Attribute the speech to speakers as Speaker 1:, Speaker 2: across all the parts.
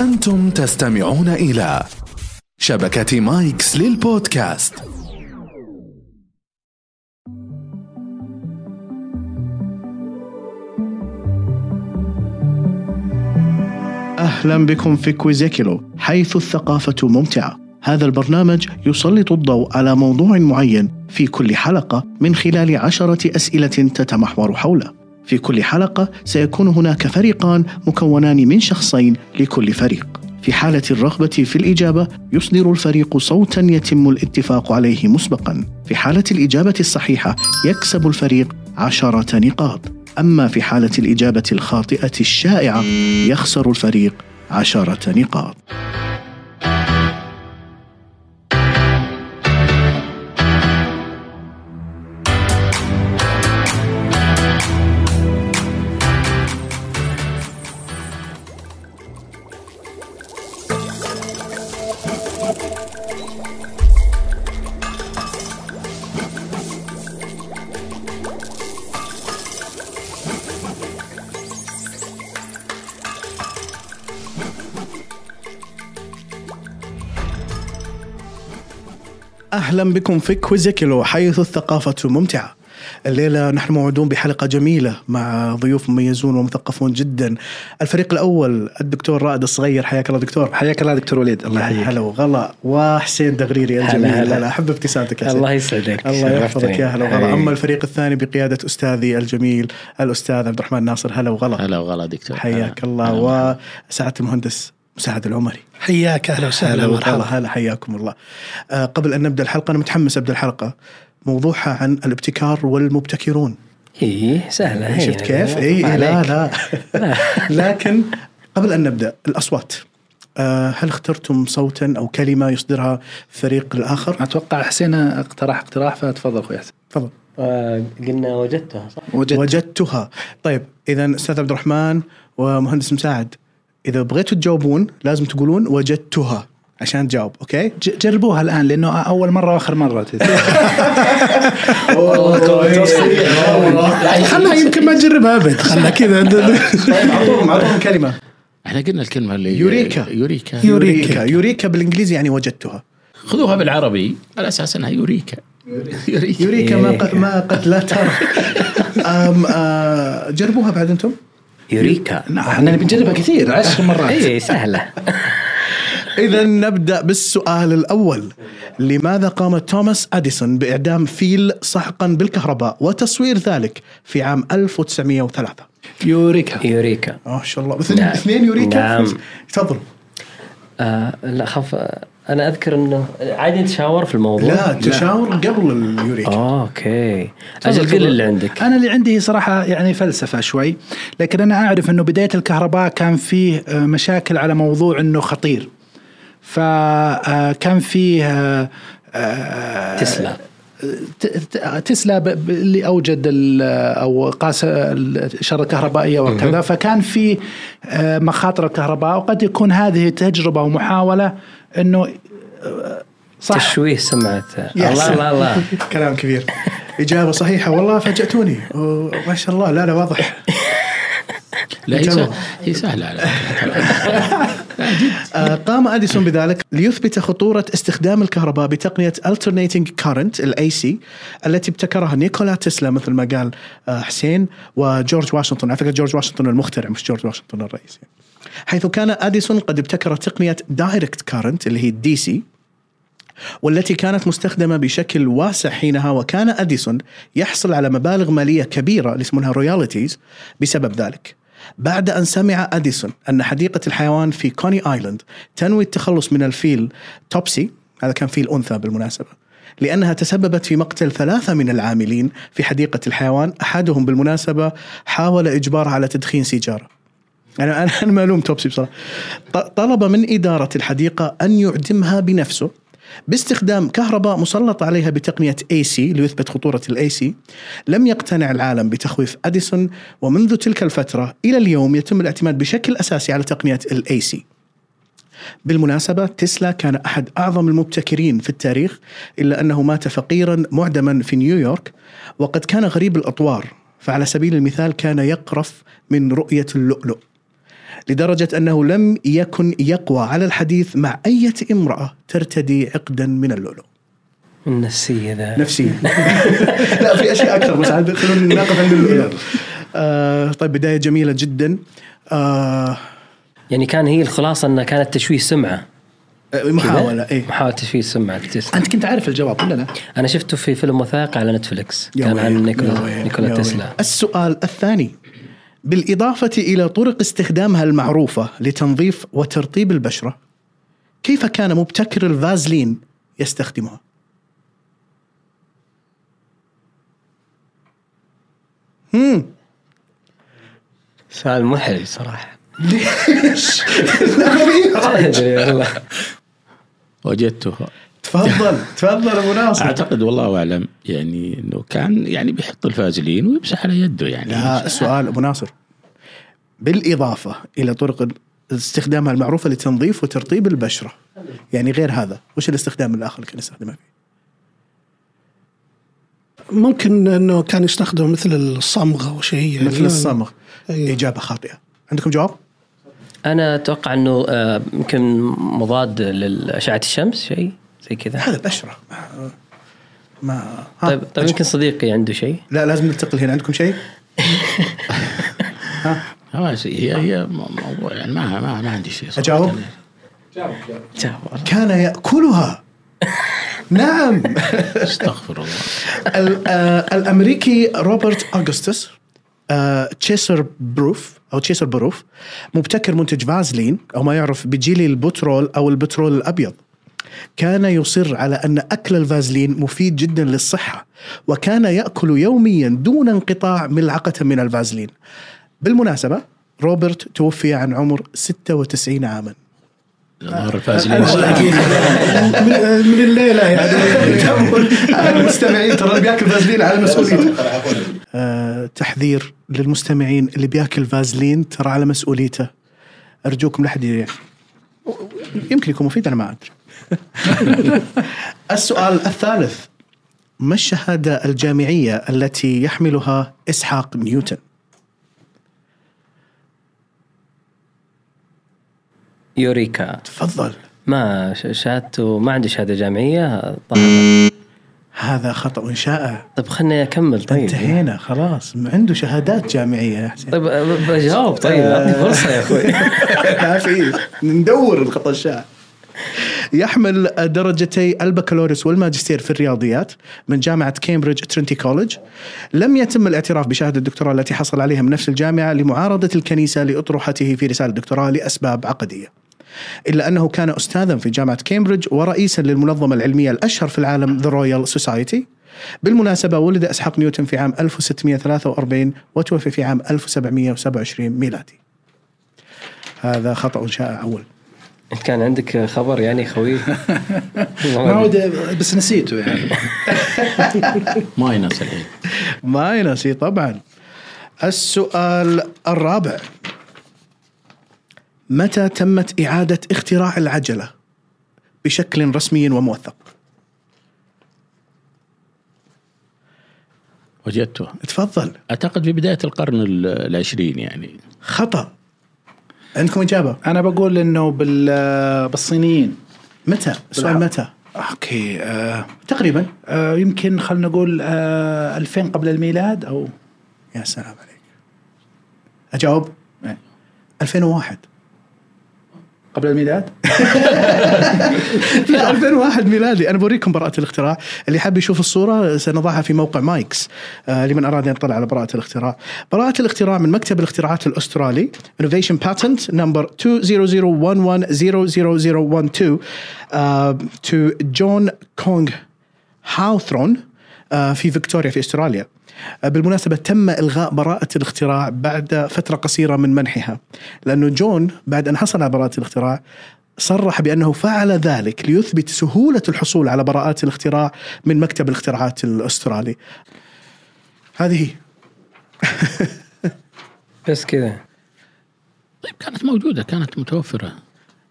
Speaker 1: أنتم تستمعون إلى شبكة مايكس للبودكاست.
Speaker 2: أهلا بكم في كويزيكيلو حيث الثقافة ممتعة. هذا البرنامج يسلط الضوء على موضوع معين في كل حلقة من خلال عشرة أسئلة تتمحور حوله. في كل حلقة سيكون هناك فريقان مكونان من شخصين لكل فريق. في حالة الرغبة في الإجابة يصدر الفريق صوتا يتم الاتفاق عليه مسبقا. في حالة الإجابة الصحيحة يكسب الفريق عشرة نقاط. أما في حالة الإجابة الخاطئة الشائعة يخسر الفريق عشرة نقاط. أهلا بكم في كويزيكيلو حيث الثقافة ممتعة. الليلة نحن موعدون بحلقة جميلة مع ضيوف مميزون ومثقفون جدا. الفريق الأول الدكتور رائد الصغير حياك الله دكتور.
Speaker 3: حياك الله دكتور وليد الله يحييك
Speaker 2: هلا وغلا وحسين دغريري الجميل
Speaker 4: هلا هلا.
Speaker 2: احب ابتسامتك يا حسين.
Speaker 4: الله يسعدك
Speaker 2: الله يحفظك. يا هلا وغلا
Speaker 4: أي.
Speaker 2: أما الفريق الثاني بقيادة أستاذي الجميل الأستاذ عبد الرحمن ناصر هلا وغلا
Speaker 5: هلا وغلا دكتور
Speaker 2: حياك. الله
Speaker 5: هلا.
Speaker 2: وسعاده المهندس مساعد العمري.
Speaker 3: حياك أهلا وسهلا
Speaker 2: هلا
Speaker 3: مرحبا
Speaker 2: هلا حياكم الله. آه قبل أن نبدأ الحلقة أنا متحمس أبدأ الحلقة موضوعها عن الابتكار والمبتكرون.
Speaker 4: إيه سهلة. هي
Speaker 2: شفت كيف؟ اي لا لا. لكن قبل أن نبدأ الأصوات. آه هل اخترتم صوتا أو كلمة يصدرها الفريق الآخر؟
Speaker 3: أتوقع حسين اقترح اقتراح فتفضل أخوي حسين.
Speaker 2: تفضل.
Speaker 4: آه، قلنا وجدتها صح؟
Speaker 3: وجدت.
Speaker 2: وجدتها. طيب اذا أستاذ عبد الرحمن ومهندس مساعد إذا بغيتوا تجاوبون لازم تقولون وجدتها عشان تجاوب
Speaker 3: أوكي؟ جربوها الآن لأنه أول مرة وآخر مرة. خلها يمكن ما تجربها أبد خلها كذا.
Speaker 2: طيب اعطوهم أعطوهم كلمة.
Speaker 5: إحنا قلنا الكلمة اللي
Speaker 2: يوريكا.
Speaker 5: يوريكا.
Speaker 2: يوريكا. يوريكا. بالإنجليزي يعني وجدتها.
Speaker 5: خذوها بالعربي على أساس إنها يوريكا. يوريكا.
Speaker 2: يوريكا. ما قد ما قد لا ترى. آه جربوها بعد أنتم؟
Speaker 4: يوريكا.
Speaker 3: نعم، إحنا نبي نجربها كثير عشر مرات.
Speaker 4: إيه سهلة.
Speaker 2: إذا نبدأ بالسؤال الأول. لماذا قام توماس أديسون بإعدام فيل سحقا بالكهرباء وتصوير ذلك في عام 1903
Speaker 3: يوريكا.
Speaker 4: يوريكا.
Speaker 2: ما شاء الله. اثنين
Speaker 4: نعم.
Speaker 2: اثنين يوريكا؟
Speaker 4: نعم.
Speaker 2: تفضل.
Speaker 4: آه لا خف أنا أذكر إنه عادي نتشاور في الموضوع.
Speaker 2: لا تشاور قبل اليوريكا
Speaker 4: آه، okay
Speaker 3: أجل.
Speaker 4: قل اللي عندك.
Speaker 3: أنا اللي عندي صراحة يعني فلسفة شوي لكن أنا أعرف إنه بداية الكهرباء كان فيه آه، مشاكل على موضوع إنه خطير. فكان فيه آه، آه،
Speaker 4: تسلا.
Speaker 3: تسلا اللي أوجد ال- أو قاس الاشاره الكهربائيه وكذا فكان في آه، مخاطر الكهرباء وقد يكون هذه تجربة ومحاولة إنه آه، صح؟
Speaker 4: تشويه سمعه
Speaker 2: يا
Speaker 4: الله. الله الله.
Speaker 2: كلام كبير. إجابة صحيحة. والله فاجأتوني. أوه، ما شاء الله. لا لا واضح.
Speaker 5: لا هي. سهلة هي سهلة على فكرة
Speaker 2: آه، قام أديسون بذلك ليثبت خطورة استخدام الكهرباء بتقنية alternating current ال AC التي ابتكرها نيكولا تسلا مثل ما قال آه، حسين وجورج واشنطن على فكرة جورج واشنطن المخترع مش جورج واشنطن الرئيس يعني. حيث كان أديسون قد ابتكر تقنية direct current اللي هي ال DC والتي كانت مستخدمة بشكل واسع حينها وكان أديسون يحصل على مبالغ مالية كبيرة اسمها royalties بسبب ذلك. بعد أن سمع أديسون أن حديقة الحيوان في كوني آيلاند تنوي التخلص من الفيل توبسي هذا كان فيل أنثى بالمناسبة لأنها تسببت في مقتل ثلاثة من العاملين في حديقة الحيوان أحدهم بالمناسبة حاول إجبارها على تدخين سيجارة. أنا أنا ما ألوم توبسي بصراحة. طلب من إدارة الحديقة أن يعدمها بنفسه باستخدام كهرباء مسلطة عليها بتقنية AC ليثبت خطورة ال AC لم يقتنع العالم بتخويف أديسون ومنذ تلك الفترة إلى اليوم يتم الاعتماد بشكل أساسي على تقنية ال AC بالمناسبة تسلا كان أحد أعظم المبتكرين في التاريخ إلا أنه مات فقيرا معدما في نيويورك وقد كان غريب الأطوار فعلى سبيل المثال كان يقرف من رؤية اللؤلؤ. لدرجة أنه لم يكن يقوى على الحديث مع أي امرأة ترتدي عقدا من اللؤلؤ.
Speaker 4: النفسيه ذا.
Speaker 2: نفسيا لا في أشياء أكثر بس خلونا نقف عند اللؤلؤ. آه طيب بداية جميلة جدا. آه
Speaker 4: يعني كان هي الخلاصة أنها كانت تشويه سمعة.
Speaker 2: محاولة إيه.
Speaker 4: محاولة تشويه سمعة تسلا
Speaker 3: أنت كنت عارف الجواب ولا لا؟
Speaker 4: أنا شفته في فيلم وثائقي على نتفلكس كان عن نيكولا نيكولا تسلا.
Speaker 2: السؤال الثاني. بالإضافة إلى طرق استخدامها المعروفة لتنظيف وترطيب البشرة كيف كان مبتكر الفازلين يستخدمها؟ هم
Speaker 4: سؤال محرج صراحة
Speaker 2: ليش؟
Speaker 5: وجدته
Speaker 2: تفضل تفضل أبو ناصر.
Speaker 5: أعتقد والله أعلم يعني إنه كان يعني بيحط الفازلين ويمسح على يده يعني.
Speaker 2: لا السؤال أبو ناصر. بالإضافة إلى طرق استخدامها المعروفة لتنظيف وترطيب البشرة. يعني غير هذا وش الاستخدام الآخر اللي كان يستخدمه فيه؟
Speaker 6: ممكن إنه كان يستخدم مثل الصمغ أو شيء يعني.
Speaker 2: مثل الصمغ.
Speaker 6: أيوه.
Speaker 2: إجابة خاطئة. عندكم جواب؟
Speaker 4: أنا أتوقع إنه آه، يمكن مضاد لاشعه الشمس شيء. زي كذا.
Speaker 2: هذا بشرة. ما, ما ها،
Speaker 4: طيب طيب يمكن صديقي عنده شيء؟
Speaker 2: لا لازم ننتقل هنا عندكم شيء؟
Speaker 5: شيء- هي هي مو- موضوع يعني ما ما, ما عندي شيء صراحة.
Speaker 2: أجاوب؟
Speaker 4: جاوب.
Speaker 2: كان يأكلها. نعم.
Speaker 5: استغفر الله.
Speaker 2: ال- آه، الأمريكي روبرت اوغسطس آه، تشيسر بروف أو تشيسر بروف مبتكر منتج فازلين أو ما يعرف بجيل البترول أو البترول الأبيض. كان يصر على أن أكل الفازلين مفيد جدا للصحة وكان يأكل يوميا دون انقطاع ملعقة من الفازلين. بالمناسبة روبرت توفي عن عمر 96 عاما.
Speaker 5: الفازلين.
Speaker 6: من, الليلة يعني.
Speaker 2: المستمعين ترى اللي بيأكل فازلين على مسؤوليته. آه تحذير للمستمعين اللي بيأكل فازلين ترى على مسؤوليته. أرجوكم لا احد ي- يمكن يكون مفيد أنا ما أدري. السؤال الثالث ما الشهادة الجامعية التي يحملها إسحاق نيوتن؟
Speaker 4: يوريكا.
Speaker 2: تفضل.
Speaker 4: ما شهادته ما عنده شهادة جامعية طبعا.
Speaker 2: هذا خطأ شائع.
Speaker 4: طيب خليني أكمل طيب.
Speaker 2: انتهينا خلاص. عنده شهادات جامعية يا حسين.
Speaker 4: طيب بجاوب طيب. اعطني فرصة يا أخوي.
Speaker 2: ما في. ندور الخطأ الشائع. يحمل درجتي البكالوريوس والماجستير في الرياضيات من جامعة كامبريدج Trinity College لم يتم الاعتراف بشهادة الدكتوراه التي حصل عليها من نفس الجامعة لمعارضة الكنيسة لأطروحته في رسالة الدكتوراه لأسباب عقدية. إلا أنه كان أستاذا في جامعة كامبريدج ورئيسا للمنظمة العلمية الأشهر في العالم The Royal Society. بالمناسبة ولد إسحاق نيوتن في عام 1643 وتوفي في عام 1727 ميلادي. هذا خطأ شائع أول.
Speaker 4: انت كان عندك خبر يعني خوي؟
Speaker 3: ما ود بس نسيته يعني.
Speaker 5: ماينس الحين
Speaker 2: ما ينسي طبعا. السؤال الرابع. متى تمت إعادة اختراع العجلة بشكل رسمي وموثق؟
Speaker 5: وجدته
Speaker 2: تفضل.
Speaker 5: أعتقد في بداية القرن ال- العشرين يعني.
Speaker 2: خطأ. عندكم إجابة؟
Speaker 3: أنا بقول إنه بال بالصينيين.
Speaker 2: متى؟ السؤال متى؟
Speaker 3: أوكي آه
Speaker 2: تقريبا.
Speaker 3: آه يمكن خلينا نقول آه 2000 قبل الميلاد أو
Speaker 2: يا سلام عليك. أجاوب؟
Speaker 3: إيه.
Speaker 2: 2001
Speaker 3: قبل الميلاد؟
Speaker 2: لا. 2001 ميلادي. أنا بوريكم براءة الاختراع. اللي حاب يشوف الصورة سنضعها في موقع مايكس. آه لمن أراد أن يطلع على براءة الاختراع. براءة الاختراع من مكتب الاختراعات الأسترالي. Innovation Patent number 200110012 آه to John Kong هاوثرون آه، في فيكتوريا في أستراليا. بالمناسبة تم إلغاء براءة الاختراع بعد فترة قصيرة من منحها. لأنه جون بعد أن حصل على براءة الاختراع صرح بأنه فعل ذلك ليثبت سهولة الحصول على براءات الاختراع من مكتب الاختراعات الأسترالي. هذه هي.
Speaker 4: بس كذا.
Speaker 5: طيب كانت موجودة كانت متوفرة.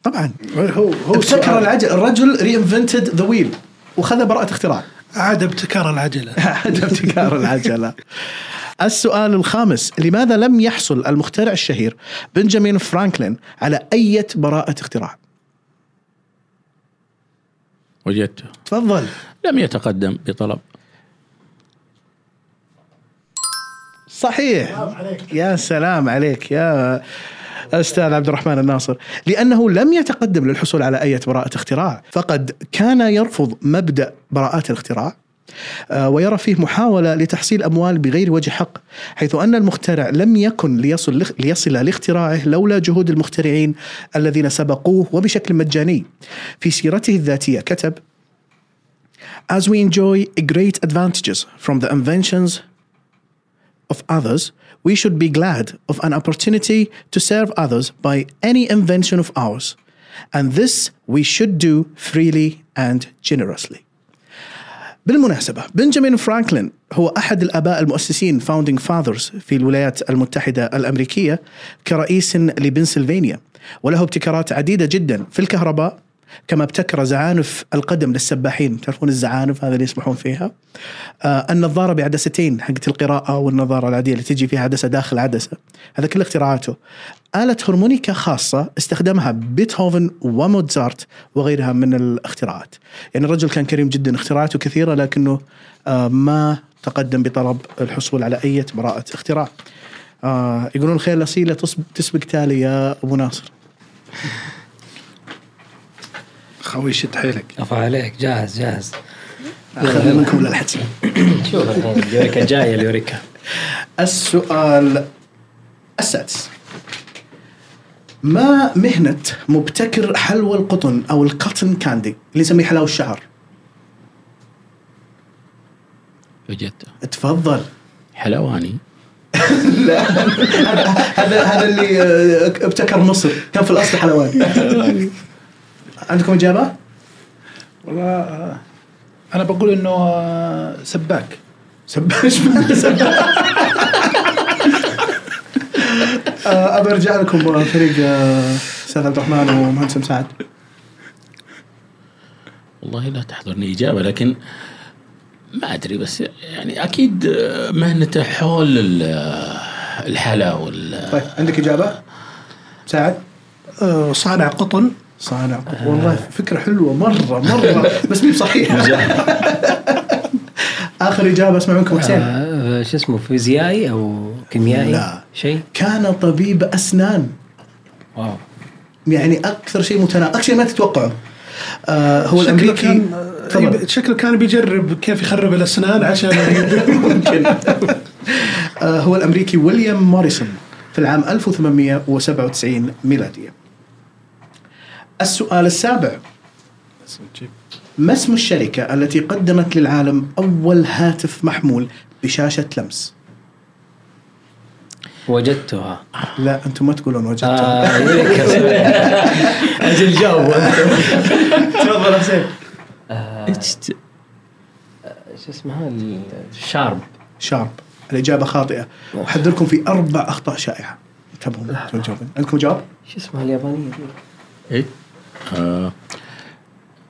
Speaker 2: طبعا.
Speaker 3: هو هو
Speaker 2: ابتكر. العجل الرجل reinvented the wheel وخذ براءة اختراع.
Speaker 6: عاد ابتكار العجلة.
Speaker 2: عاد ابتكار العجلة. السؤال الخامس لماذا لم يحصل المخترع الشهير بنجامين فرانكلين على أي براءة اختراع؟
Speaker 5: وجدته
Speaker 2: تفضل.
Speaker 5: لم يتقدم بطلب.
Speaker 2: صحيح. يا سلام عليك. يا أستاذ عبد الرحمن الناصر لأنه لم يتقدم للحصول على أي براءة اختراع فقد كان يرفض مبدأ براءات الاختراع آه، ويرى فيه محاولة لتحصيل أموال بغير وجه حق حيث أن المخترع لم يكن ليصل ليصل لاختراعه لولا جهود المخترعين الذين سبقوه وبشكل مجاني. في سيرته الذاتية كتب As we enjoy great advantages from the inventions others, we should be glad of an opportunity to serve others by any invention of ours. And this we should do freely and generously. بالمناسبة بنجامين فرانكلين هو أحد الآباء المؤسسين founding fathers في الولايات المتحدة الأمريكية كرئيس لبنسلفانيا وله ابتكارات عديدة جدا في الكهرباء كما ابتكر زعانف القدم للسباحين. تعرفون الزعانف هذا اللي يسبحون فيها؟ آه النظارة بعدستين حقت القراءة والنظارة العادية اللي تجي فيها عدسة داخل عدسة. هذا كل اختراعاته. آلة هرمونيكا خاصة استخدمها بيتهوفن وموتزارت وغيرها من الاختراعات. يعني الرجل كان كريم جدا اختراعاته كثيرة لكنه آه ما تقدم بطلب الحصول على أي براءة اختراع. آه يقولون الخير الأصيلة تسبق تالي يا أبو ناصر.
Speaker 3: خوي شد حيلك.
Speaker 4: أفا عليك جاهز جاهز.
Speaker 2: أخذنا منكم للحدس
Speaker 4: شوف اليوريكا جاية اليوريكا
Speaker 2: السؤال السادس. ما مهنة مبتكر حلوى القطن أو القطن كاندي؟ اللي يسميه حلاوة الشعر
Speaker 5: وجدته
Speaker 2: تفضل.
Speaker 5: حلواني.
Speaker 2: هذا هذا اللي آه، ابتكر مصر. كان في الأصل حلواني. عندكم إجابة؟
Speaker 3: والله آه، أنا بقول إنه آه، سباك
Speaker 2: سباش سباش آه، أبى أرجع لكم فريق أستاذ عبد الرحمن ومهندس مساعد
Speaker 5: والله لا تحضرني إجابة لكن ما أدري بس يعني أكيد مهنته حول ال- الحلا وال
Speaker 2: طيب عندك إجابة؟ مساعد؟
Speaker 6: آه، صانع قطن
Speaker 2: صانع والله فكرة حلوة مرة مرة بس مي بصحيح. آخر إجابة أسمع منكم حسين.
Speaker 4: آه، شو اسمه فيزيائي أو كيميائي؟
Speaker 2: لا.
Speaker 4: شيء؟
Speaker 2: كان طبيب أسنان.
Speaker 4: واو.
Speaker 2: يعني أكثر شيء متناقض أكثر شيء ما تتوقعه. آه هو
Speaker 6: شكله
Speaker 2: الأمريكي.
Speaker 6: كان. شكله كان بيجرب كيف يخرب الأسنان عشان
Speaker 2: ممكن. آه، هو الأمريكي ويليام موريسون في العام 1897 ميلادية. السؤال السابع. ما اسم الشركة التي قدمت للعالم أول هاتف محمول بشاشة لمس؟
Speaker 4: وجدتها.
Speaker 2: لا أنتم ما تقولون وجدتها.
Speaker 4: آه. أجل جاوب.
Speaker 2: تفضل حسين.
Speaker 5: إيش-
Speaker 4: شو اسمها؟ ال
Speaker 2: Sharp Sharp. الإجابة خاطئة. أحذركم في أربع أخطاء شائعة. انتبهوا تجاوبون عندكم جواب؟
Speaker 4: شو اسمها اليابانية؟ دي؟
Speaker 5: آه،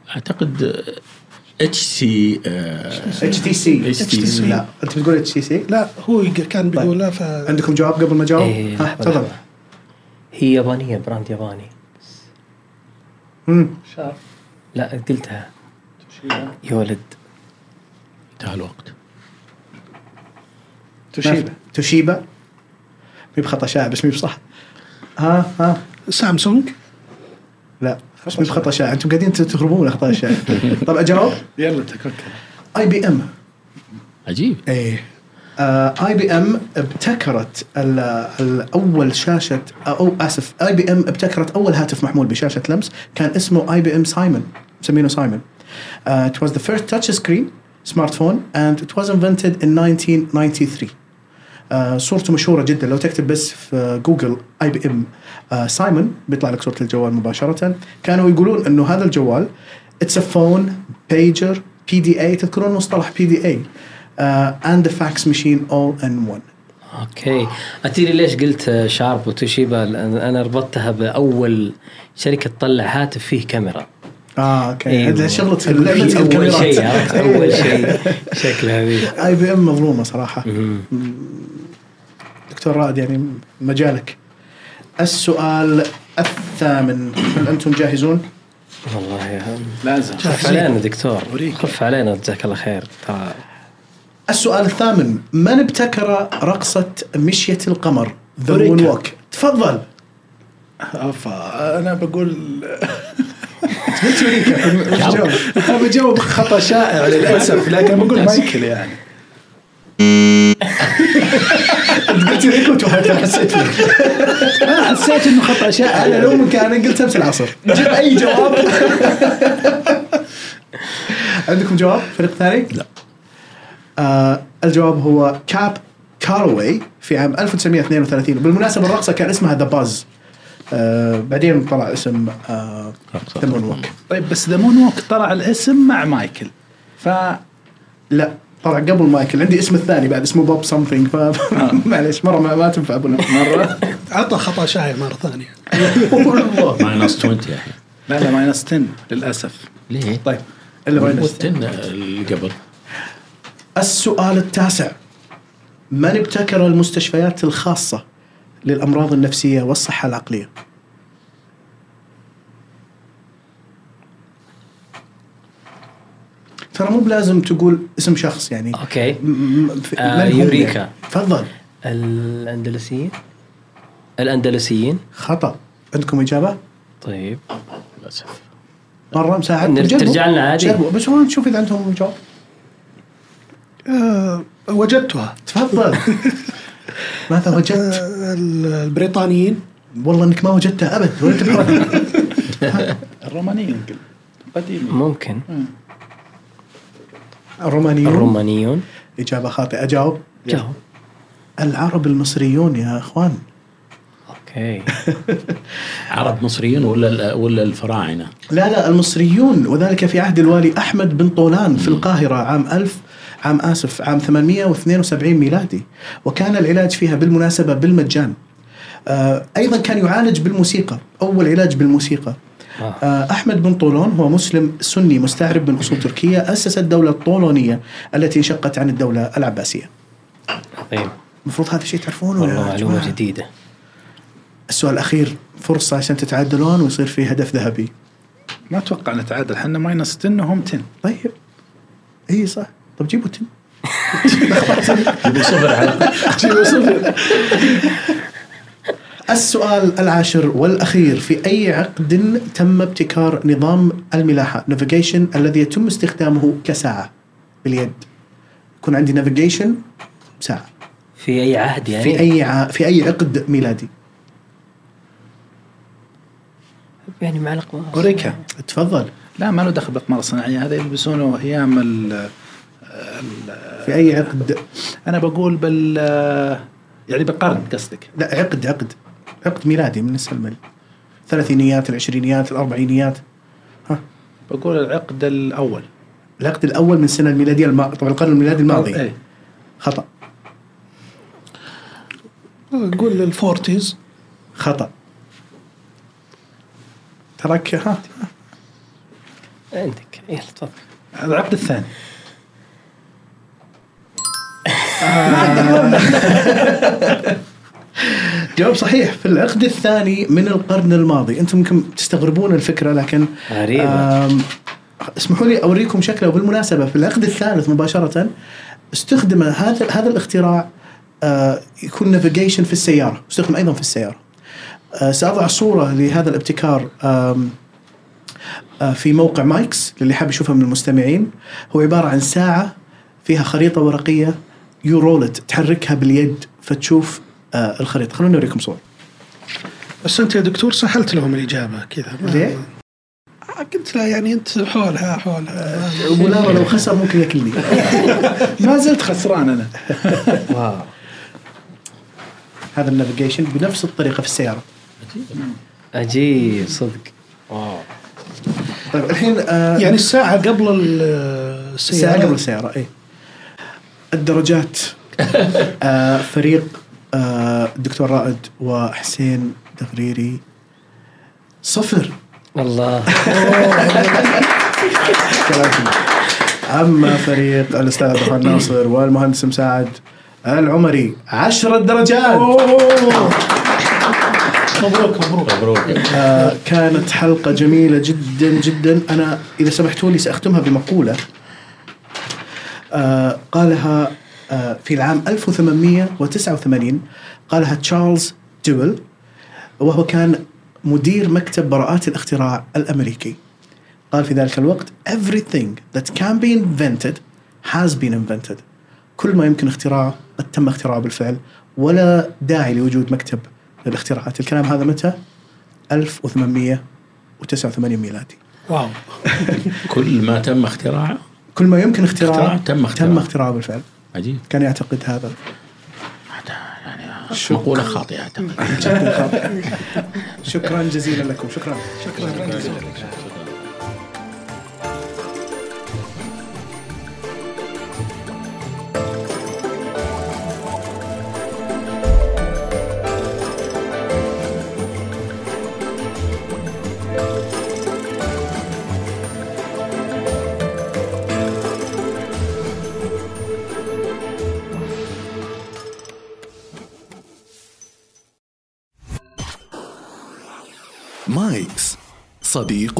Speaker 5: أعتقد
Speaker 2: HC HTC
Speaker 5: HTC.
Speaker 2: لا أنت بتقول HTC
Speaker 6: لا هو كان بيقولها ف
Speaker 2: عندكم جواب قبل ما اجاوب؟
Speaker 4: إيه،
Speaker 2: ها تفضل.
Speaker 4: هي يابانية brand ياباني.
Speaker 2: مم.
Speaker 4: لا قلتها. يا ولد.
Speaker 5: انتهى الوقت.
Speaker 2: توشيبا. توشيبا؟ مي بخطأ شائع بس مي بصح. ها ها.
Speaker 6: سامسونج؟
Speaker 2: لا مي بخطا شائع. أنتم قاعدين تهربون من الاخطاء الشائعه طب اجاوب
Speaker 6: يلا تكرر
Speaker 2: IBM.
Speaker 5: عجيب.
Speaker 2: إيه. IBM ابتكرت ال- ال- أول شاشة أو آسف IBM ابتكرت أول هاتف محمول بشاشة لمس. كان اسمه IBM Simon مسمينه Simon. Uh, it was the first touch screen smartphone and it was invented in 1993 آه، صورته مشهورة جدا. لو تكتب بس في جوجل IBM Simon بيطلع لك صورة الجوال مباشرة. كانوا يقولون إنه هذا الجوال it's a phone pager PDA تذكرون مصطلح PDA and fax machine all in one
Speaker 4: Okay. اتدري ليش قلت شارب وتوشيبا؟ أنا ربطتها بأول شركة تطلع هاتف فيه كاميرا.
Speaker 2: آه okay.
Speaker 4: أيوة.
Speaker 2: هذا
Speaker 4: شغلة
Speaker 2: لعبة
Speaker 4: في أول
Speaker 2: الكاميرات.
Speaker 4: شيء أول شيء. شكل هذه.
Speaker 2: IBM مظلومة
Speaker 4: صراحة.
Speaker 2: دكتور رائد يعني مجالك. السؤال الثامن هل أنتم جاهزون؟
Speaker 4: والله يا
Speaker 3: لازم
Speaker 4: خف علينا دكتور. خف علينا جزاك الله خير ترى
Speaker 2: السؤال الثامن من ابتكر رقصة مشية القمر؟ The. Moonwalk تفضل
Speaker 3: أفا أنا بقول
Speaker 2: قلت.
Speaker 3: أنا بجاوب خطأ شائع للأسف لكن بقول مايكل يعني
Speaker 2: قلت Eureka وتوهقت حسيت فيك
Speaker 3: أنا حسيت إنه خطأ شائع.
Speaker 2: أنا لو مكانك قلت أمس العصر. جيب أي جواب. عندكم جواب؟ فريق ثاني؟ لا. آه الجواب هو كاب كالاوي في عام 1932 بالمناسبة الرقصة كان اسمها The Buzz آه بعدين طلع اسم آه. The Moonwalk
Speaker 3: طيب بس The Moonwalk طلع الاسم مع مايكل. ف
Speaker 2: لا. طلع قبل مايكل عندي اسم الثاني بعد اسمه بوب something فمعليش مرة ما, ما تنفع ابو
Speaker 3: لارا؟
Speaker 6: عطى خطأ شائع مرة ثانية.
Speaker 2: والله.
Speaker 5: minus 20 يا أخي.
Speaker 3: لا لا minus 10 للأسف.
Speaker 5: ليه؟
Speaker 2: طيب اللي
Speaker 5: هو
Speaker 2: minus
Speaker 5: 10 اللي قبل
Speaker 2: السؤال التاسع. من ابتكر المستشفيات الخاصة للأمراض النفسية والصحة العقلية؟ ترى مو بلازم تقول اسم شخص يعني. Okay.
Speaker 4: آه، Eureka.
Speaker 2: يعني؟ تفضل.
Speaker 4: الأندلسيين. الأندلسيين.
Speaker 2: خطأ. عندكم إجابة؟
Speaker 4: طيب.
Speaker 5: للاسف
Speaker 2: مرة مساعد.
Speaker 4: ترجع لنا عادي.
Speaker 2: جربوا. بس هو نشوف إذا عندهم جواب.
Speaker 6: آه وجدتها.
Speaker 2: تفضل. ماذا وجدت؟
Speaker 6: آه البريطانيين.
Speaker 2: والله إنك ما وجدتها أبد. ولا
Speaker 3: الرومانيين قديم
Speaker 4: ممكن.
Speaker 2: الرومانيون.
Speaker 4: الرومانيون.
Speaker 2: إجابة خاطئة. اجاوب
Speaker 4: جاوب.
Speaker 2: العرب المصريون يا إخوان.
Speaker 4: أوكي.
Speaker 5: عرب مصريين ولا ولا الفراعنة؟
Speaker 2: لا لا المصريون. وذلك في عهد الوالي أحمد بن طولان في القاهرة عام 1000 عام آسف عام 872 ميلادي. وكان العلاج فيها بالمناسبة بالمجان. آه، أيضا كان يعالج بالموسيقى أول علاج بالموسيقى.
Speaker 4: آه.
Speaker 2: آه، أحمد بن طولون هو مسلم سني مستعرب من أصول تركية أسس الدولة الطولونية التي انشقت عن الدولة العباسية.
Speaker 4: عظيم.
Speaker 2: المفروض هذا الشيء تعرفونه
Speaker 4: والله
Speaker 2: جماعة.
Speaker 4: جديدة.
Speaker 2: السؤال الأخير فرصة عشان تتعادلون ويصير في هدف ذهبي.
Speaker 3: ما أتوقع نتعادل إحنا minus 10 وهم 10
Speaker 2: طيب. إي صح. طب جيبوا تم
Speaker 5: يبي صفر
Speaker 3: جيبوا صفر.
Speaker 2: السؤال العاشر والأخير في أي عقد تم ابتكار نظام الملاحة؟ Navigation الذي يتم استخدامه كساعة. باليد. يكون عندي نافيجيشن ساعة.
Speaker 4: في أي عهد يعني؟
Speaker 2: في أي ع... في أي عقد ميلادي.
Speaker 4: يعني معلق ما
Speaker 3: أوريكا.
Speaker 2: تفضل.
Speaker 3: لا ما له دخل بالاقمار الصناعية. هذا يلبسونه أيام ال
Speaker 2: في أي عقد؟
Speaker 3: أنا بقول بال يعني بالقرن قصدك.
Speaker 2: لا عقد عقد. عقد ميلادي من السلم الثلاثينيات العشرينيات الأربعينيات. ها.
Speaker 3: بقول العقد الأول.
Speaker 2: العقد الأول من السنة الميلادية الم... طبعا القرن الميلادي الماضي.
Speaker 3: إيه.
Speaker 2: خطأ.
Speaker 6: قول ال
Speaker 2: forties. خطأ. تراك ها.
Speaker 4: عندك. يلا تفضل.
Speaker 3: العقد الثاني.
Speaker 2: جواب صحيح. في العقد الثاني من القرن الماضي. أنتم يمكن تستغربون الفكرة لكن
Speaker 4: غريبة.
Speaker 2: آم، اسمحوا لي أوريكم شكله وبالمناسبه في العقد الثالث مباشرة استخدم هذا هذا الاختراع آه، يكون navigation في السيارة. استخدم أيضا في السيارة. آه، سأضع صورة لهذا الابتكار آه، في موقع ميكس للي حاب يشوفها من المستمعين. هو عبارة عن ساعة فيها خريطة ورقية. You roll it تحركها باليد فتشوف آه، الخريطة. خلونا نوريكم صور.
Speaker 6: بس أنت يا دكتور سهلت لهم الإجابة كذا.
Speaker 2: ليه؟
Speaker 6: آه، قلت لا يعني أنت حولها حولها.
Speaker 2: ابو لارا لو خسر ممكن ياكلني.
Speaker 3: ما زلت خسران أنا.
Speaker 4: Wow.
Speaker 2: هذا ال navigation بنفس الطريقة في السيارة.
Speaker 4: عجيب صدق. Wow.
Speaker 2: طيب الحين آه
Speaker 6: يعني الساعة قبل ال- السيارة؟
Speaker 2: الساعة قبل السيارة اي الدرجات آه فريق آه الدكتور رائد وحسين دغريري. صفر.
Speaker 4: الله
Speaker 2: أما فريق الأستاذ عبد الرحمن ناصر والمهندس مساعد العمري عشرة درجات
Speaker 6: مبروك مبروك.
Speaker 5: مبروك.
Speaker 2: آه، كانت حلقة جميلة جدا جدا. أنا إذا سمحتوا لي سأختمها بمقولة. آه، قالها آه، في العام 1889 قالها تشارلز دويل وهو كان مدير مكتب براءات الاختراع الأمريكي. قال في ذلك الوقت everything that can be invented has been invented. كل ما يمكن اختراعه قد تم اختراعه بالفعل. ولا داعي لوجود مكتب للاختراعات. الكلام هذا متى؟ 1889 ميلادي.
Speaker 6: واو.
Speaker 5: كل ما تم اختراعه؟
Speaker 2: كل ما يمكن اختراعه
Speaker 5: اختراع- تم اختراعه.
Speaker 2: تم اختراعه بالفعل.
Speaker 5: عجيب.
Speaker 2: كان يعتقد هذا.
Speaker 5: يعني مقولة خاطئة أعتقد.
Speaker 2: شكرا جزيلا لكم. شكرا.
Speaker 1: مايكس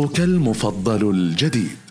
Speaker 1: صديقك المفضل الجديد.